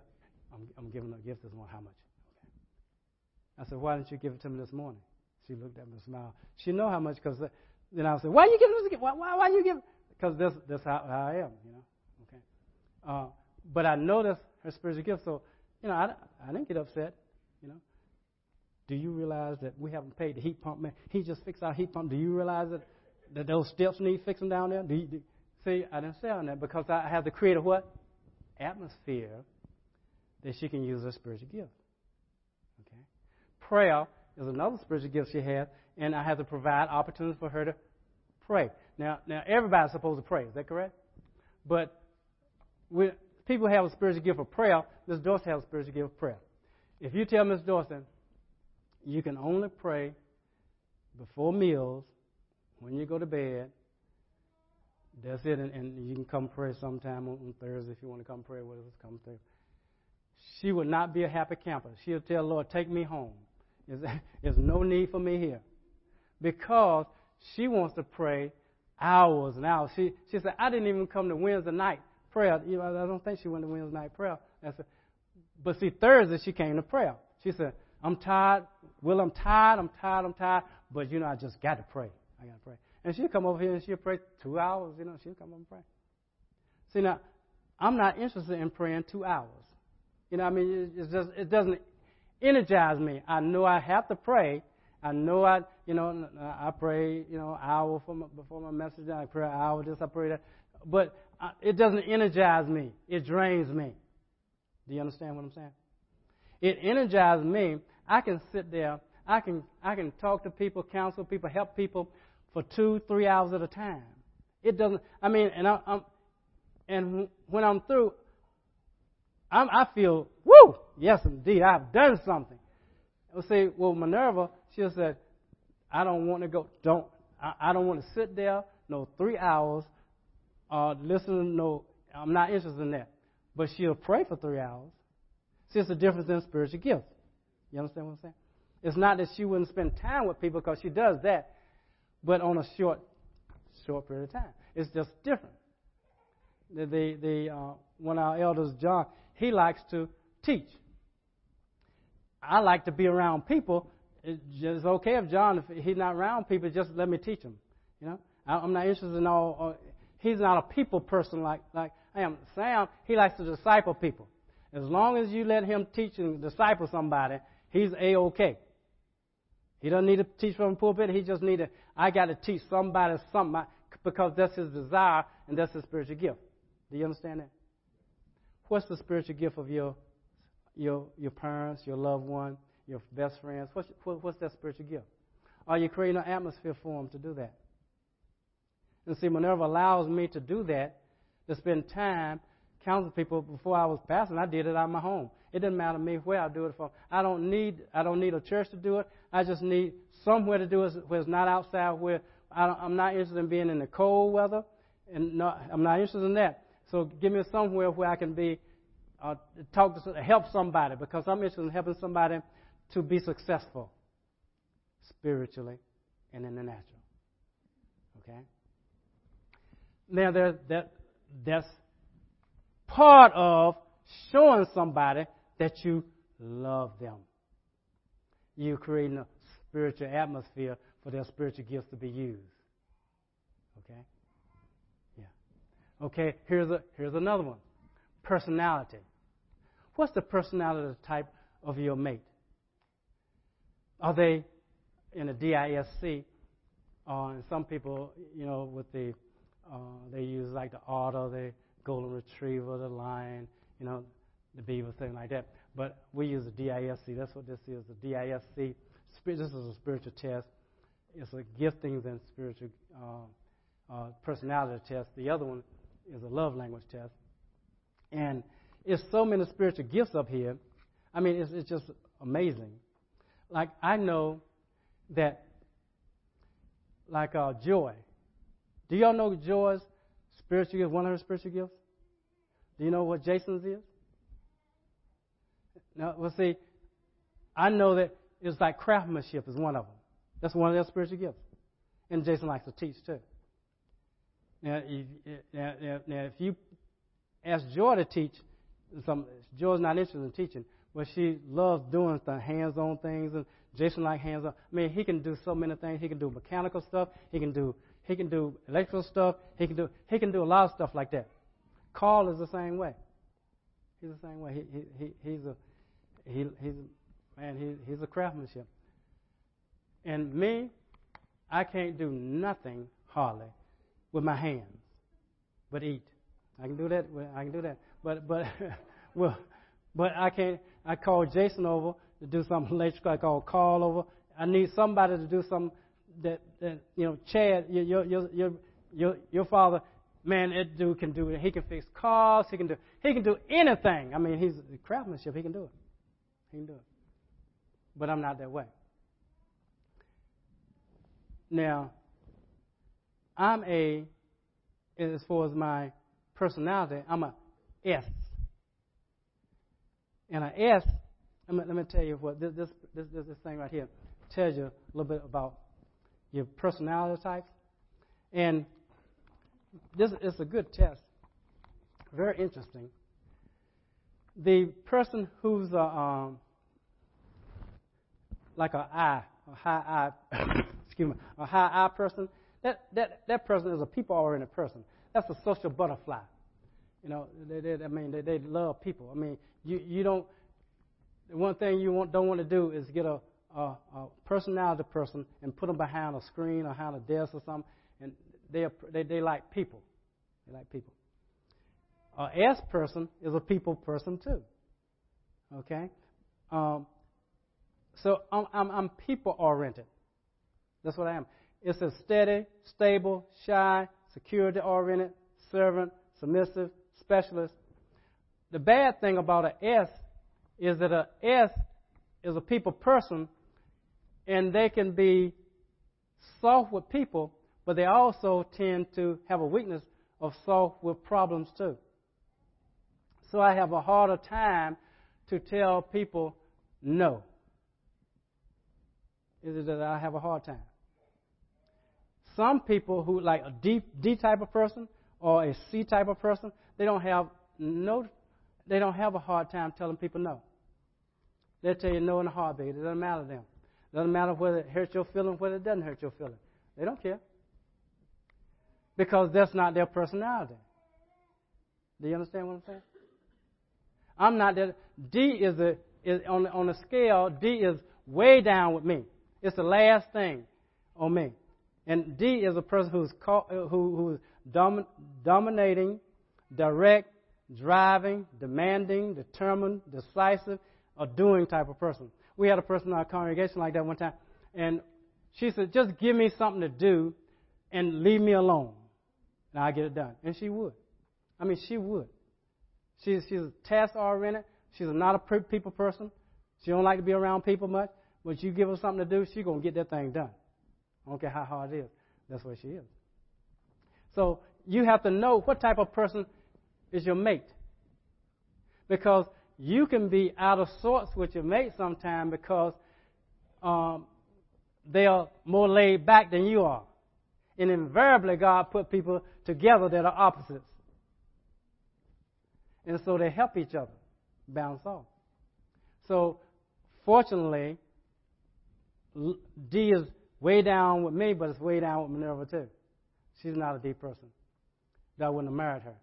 I'm, I'm giving a gift this morning. How much? I said, why didn't you give it to me this morning? She looked at me and smiled. She know how much because then I said, why are you giving this gift? Why, why, why you give? Because this, this how, how I am, you know. Okay. Uh, but I noticed her spiritual gift, so you know, I, I didn't get upset, you know. Do you realize that we haven't paid the heat pump man? He just fixed our heat pump. Do you realize that, that those steps need fixing down there? Do you, do, see, I didn't say on that because I have to create a what? Atmosphere that she can use her spiritual gift. Okay? Prayer is another spiritual gift she has, and I have to provide opportunities for her to pray. Now, now everybody's supposed to pray. Is that correct? But when people have a spiritual gift of prayer, Miss Dorsey has a spiritual gift of prayer. If you tell Miss Dorsey, you can only pray before meals, when you go to bed. That's it, and, and you can come pray sometime on, on Thursday if you want to come pray with us. Come through. She would not be a happy camper. She'll tell Lord, "Take me home. [laughs] There's no need for me here," because she wants to pray hours and hours. She she said, "I didn't even come to Wednesday night prayer. You know, I don't think she went to Wednesday night prayer." I said, but see, Thursday she came to prayer. She said, I'm tired. Well, I'm tired. I'm tired. I'm tired. But, you know, I just got to pray. I got to pray. And she'll come over here and she'll pray two hours. You know, she'll come over and pray. See, now, I'm not interested in praying two hours. You know, I mean, it, just, it doesn't energize me. I know I have to pray. I know I, you know, I pray, you know, hour my, before my message. I pray an hour this, I pray that. But uh, it doesn't energize me. It drains me. Do you understand what I'm saying? It energizes me. I can sit there. I can I can talk to people, counsel people, help people for two, three hours at a time. It doesn't. I mean, and I, am and when I'm through, I'm, I feel woo. Yes, indeed, I've done something. I'll say, well, Minerva, she'll say, I don't want to go. Don't. I, I don't want to sit there no three hours. Uh, listen. No, I'm not interested in that. But she'll pray for three hours. See, it's a difference in spiritual gifts. You understand what I'm saying? It's not that she wouldn't spend time with people because she does that, but on a short, short period of time. It's just different. The, the, the uh, one of our elders, John, he likes to teach. I like to be around people. It's okay if John, if he's not around people, just let me teach him. You know, I'm not interested in all. Uh, he's not a people person like like I am. Sam, he likes to disciple people. As long as you let him teach and disciple somebody, he's a okay. He doesn't need to teach from the pulpit. He just need to. I got to teach somebody something because that's his desire and that's his spiritual gift. Do you understand that? What's the spiritual gift of your your your parents, your loved one, your best friends? What's what's that spiritual gift? Are you creating an atmosphere for them to do that? And see, Minerva allows me to do that, to spend time counsel people before I was pastor. I did it out of my home. It doesn't matter to me where I do it from. I don't need I don't need a church to do it. I just need somewhere to do it where it's not outside. Where I am not interested in being in the cold weather, and not, I'm not interested in that. So give me somewhere where I can be uh, talk to help somebody because I'm interested in helping somebody to be successful spiritually and in the natural. Okay. Now there that that's part of showing somebody that you love them. You're creating a spiritual atmosphere for their spiritual gifts to be used. Okay? Yeah. Okay, here's, a, here's another one personality. What's the personality type of your mate? Are they in a DISC? Uh, and some people, you know, with the, uh, they use like the otter, the golden retriever, the lion, you know, the beaver, thing like that. But we use a DISC. That's what this is, a DISC. This is a spiritual test. It's a giftings and spiritual uh, uh, personality test. The other one is a love language test. And it's so many spiritual gifts up here. I mean, it's, it's just amazing. Like, I know that, like uh, Joy. Do y'all know Joy's spiritual gift, one of her spiritual gifts? Do you know what Jason's is? Now, well, see, I know that it's like craftsmanship is one of them. That's one of their spiritual gifts. And Jason likes to teach too. Now, if, now, now, if you ask Joy to teach, some, Joy's not interested in teaching, but she loves doing the hands-on things, and Jason likes hands-on. I mean, he can do so many things. He can do mechanical stuff. He can do he can do electrical stuff. He can do he can do a lot of stuff like that. Carl is the same way. He's the same way. He, he, he he's a he, he's man. He, he's a craftsmanship. And me, I can't do nothing hardly with my hands but eat. I can do that. I can do that. But but [laughs] well, but I can't. I call Jason over to do something [laughs] electrical. I call Carl over. I need somebody to do something that, that you know, Chad, your your your your your father, man, that dude can do it. He can fix cars. He can do he can do anything. I mean, he's craftsmanship. He can do it. He can do it. But I'm not that way. Now, I'm a, as far as my personality, I'm a S. And a S, let me, let me tell you what this, this this this thing right here tells you a little bit about your personality types. And this is a good test. Very interesting. The person who's a, um, like a I, a high I, [coughs] excuse me, a high I person, that, that, that person is a people-oriented person. That's a social butterfly. You know, they, they, I mean, they, they love people. I mean, you, you don't, the one thing you want, don't want to do is get a, a, a personality person and put them behind a screen or behind a desk or something, and they, they, they like people. They like people. A S person is a people person too. Okay? Um, so I'm, I'm, I'm people oriented. That's what I am. It's a steady, stable, shy, security oriented, servant, submissive, specialist. The bad thing about an S is that an S is a people person and they can be soft with people, but they also tend to have a weakness of soft with problems too. So I have a harder time to tell people no. Is it that I have a hard time? Some people who like a D, D type of person or a C type of person, they don't have no, they don't have a hard time telling people no. They'll tell you no in a heartbeat. It doesn't matter to them. It doesn't matter whether it hurts your feelings, whether it doesn't hurt your feelings. They don't care. Because that's not their personality. Do you understand what I'm saying? I'm not that. D is, a, is on, on the scale, D is way down with me. It's the last thing on me. And D is a person who's, call, who, who's domin, dominating, direct, driving, demanding, determined, decisive, a doing type of person. We had a person in our congregation like that one time, and she said, "Just give me something to do, and leave me alone, and I'll get it done." And she would. I mean, she would. She's she's task oriented. She's not a people person. She don't like to be around people much. But you give her something to do, she's gonna get that thing done. I don't care how hard it is. That's what she is. So you have to know what type of person is your mate. Because you can be out of sorts with your mate sometimes because um, they are more laid back than you are. And invariably, God put people together that are opposites. And so they help each other bounce off. So, fortunately, D is way down with me, but it's way down with Minerva too. She's not a D person. That wouldn't have married her.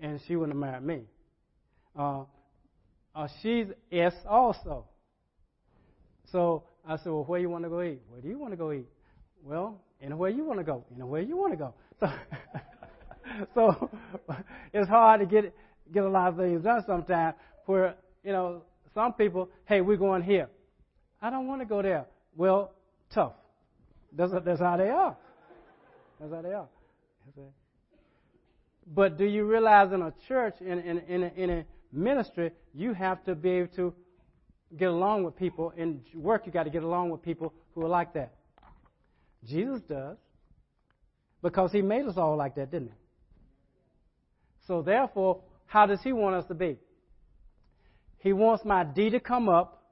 And she wouldn't have married me. Uh, uh, she's S also. So I said, well, where you want to go eat? Where do you want to go eat? Well, anywhere you want to go. Anywhere you want to go. So, [laughs] so it's hard to get get a lot of things done sometimes. Where you know some people, hey, we're going here. I don't want to go there. Well, tough. That's, that's how they are. That's how they are. But do you realize in a church, in, in, in, a, in a ministry, you have to be able to get along with people. In work, you got to get along with people who are like that. Jesus does. Because he made us all like that, didn't he? So therefore, how does he want us to be? He wants my D to come up.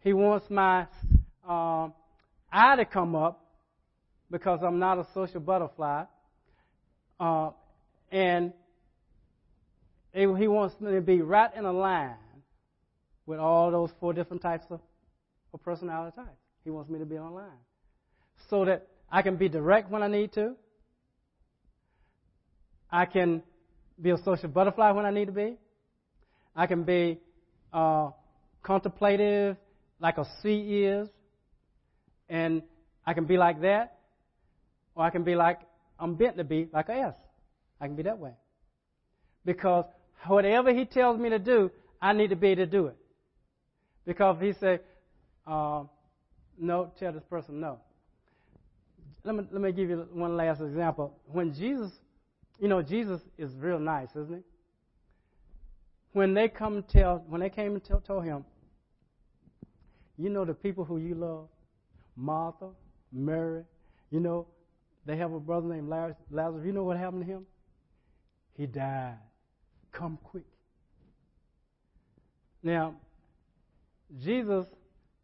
He wants my uh, I to come up because I'm not a social butterfly. Uh, and he wants me to be right in a line with all those four different types of, of personality types. He wants me to be on line so that I can be direct when I need to. I can be a social butterfly when I need to be. I can be uh, contemplative like a C is. And I can be like that, or I can be like I'm bent to be, like a S. I can be that way. Because whatever he tells me to do, I need to be able to do it. Because he say, uh, no, tell this person no. Let me, let me give you one last example. When Jesus, you know, Jesus is real nice, isn't he? When they come tell, when they came and tell, told him, you know the people who you love, Martha, Mary, you know, they have a brother named Lazarus. You know what happened to him? He died. Come quick. Now, Jesus,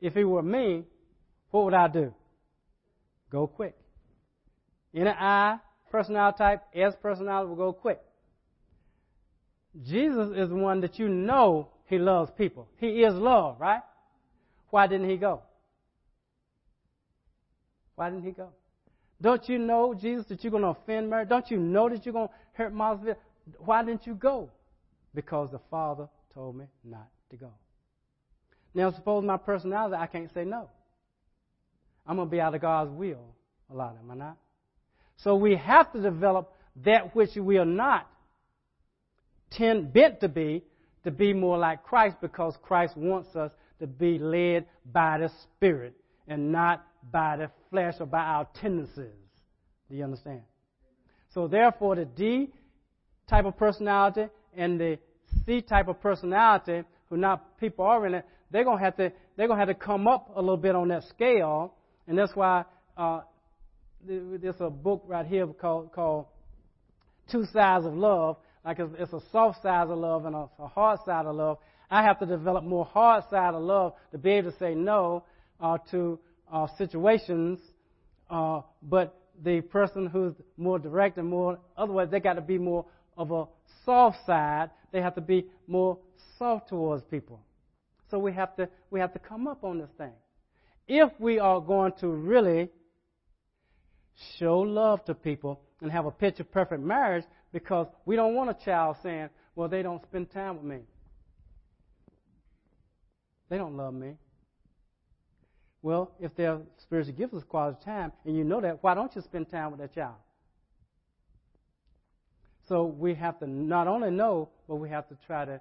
if he were me, what would I do? Go quick. In an I, personality type, S personality will go quick. Jesus is one that you know he loves people. He is love, right? Why didn't he go? Why didn't he go? Don't you know, Jesus, that you're going to offend Mary? Don't you know that you're going to hurt Martha? Why didn't you go? Because the Father told me not to go. Now, suppose my personality, I can't say no. I'm going to be out of God's will a lot, am I not? So we have to develop that which we are not tend, bent to be, to be more like Christ because Christ wants us to be led by the Spirit and not by the flesh or by our tendencies. Do you understand? So therefore, the D type of personality and the C type of personality, who not people are in it, they're gonna have to they're gonna have to come up a little bit on that scale, and that's why uh, there's a book right here called called Two Sides of Love. Like it's, it's a soft side of love and a, a hard side of love. I have to develop more hard side of love to be able to say no uh, to uh, situations, uh, but the person who's more direct and more, otherwise, they got to be more of a soft side. They have to be more soft towards people. So we have to we have to come up on this thing. If we are going to really show love to people and have a picture perfect marriage, because we don't want a child saying, "Well, they don't spend time with me. They don't love me." Well, if their spiritual gift is quality time, and you know that, why don't you spend time with that child? So we have to not only know, but we have to try to,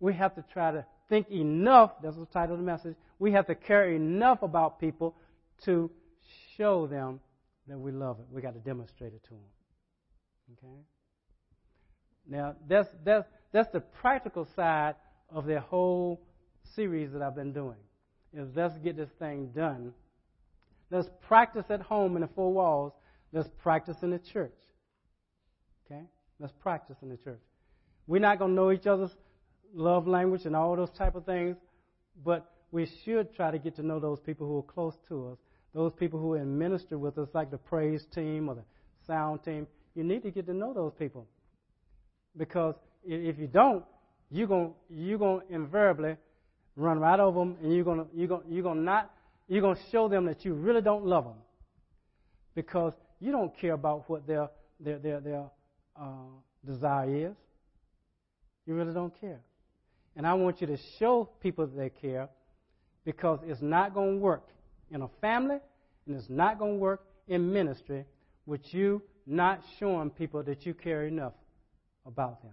we have to try to think enough. That's the title of the message. We have to care enough about people to show them that we love it. We got to demonstrate it to them. Okay. Now that's that's that's the practical side of the whole series that I've been doing is let's get this thing done. Let's practice at home in the four walls. Let's practice in the church. Okay? Let's practice in the church. We're not going to know each other's love language and all those type of things, but we should try to get to know those people who are close to us, those people who in with us, like the praise team or the sound team. You need to get to know those people. Because if you don't, you're going you're going to invariably run right over them, and you're gonna you're gonna you're gonna not you're gonna show them that you really don't love them because you don't care about what their their their their uh, desire is. You really don't care, and I want you to show people that they care because it's not to work in a family, and it's not to work in ministry with you not showing people that you care enough about them.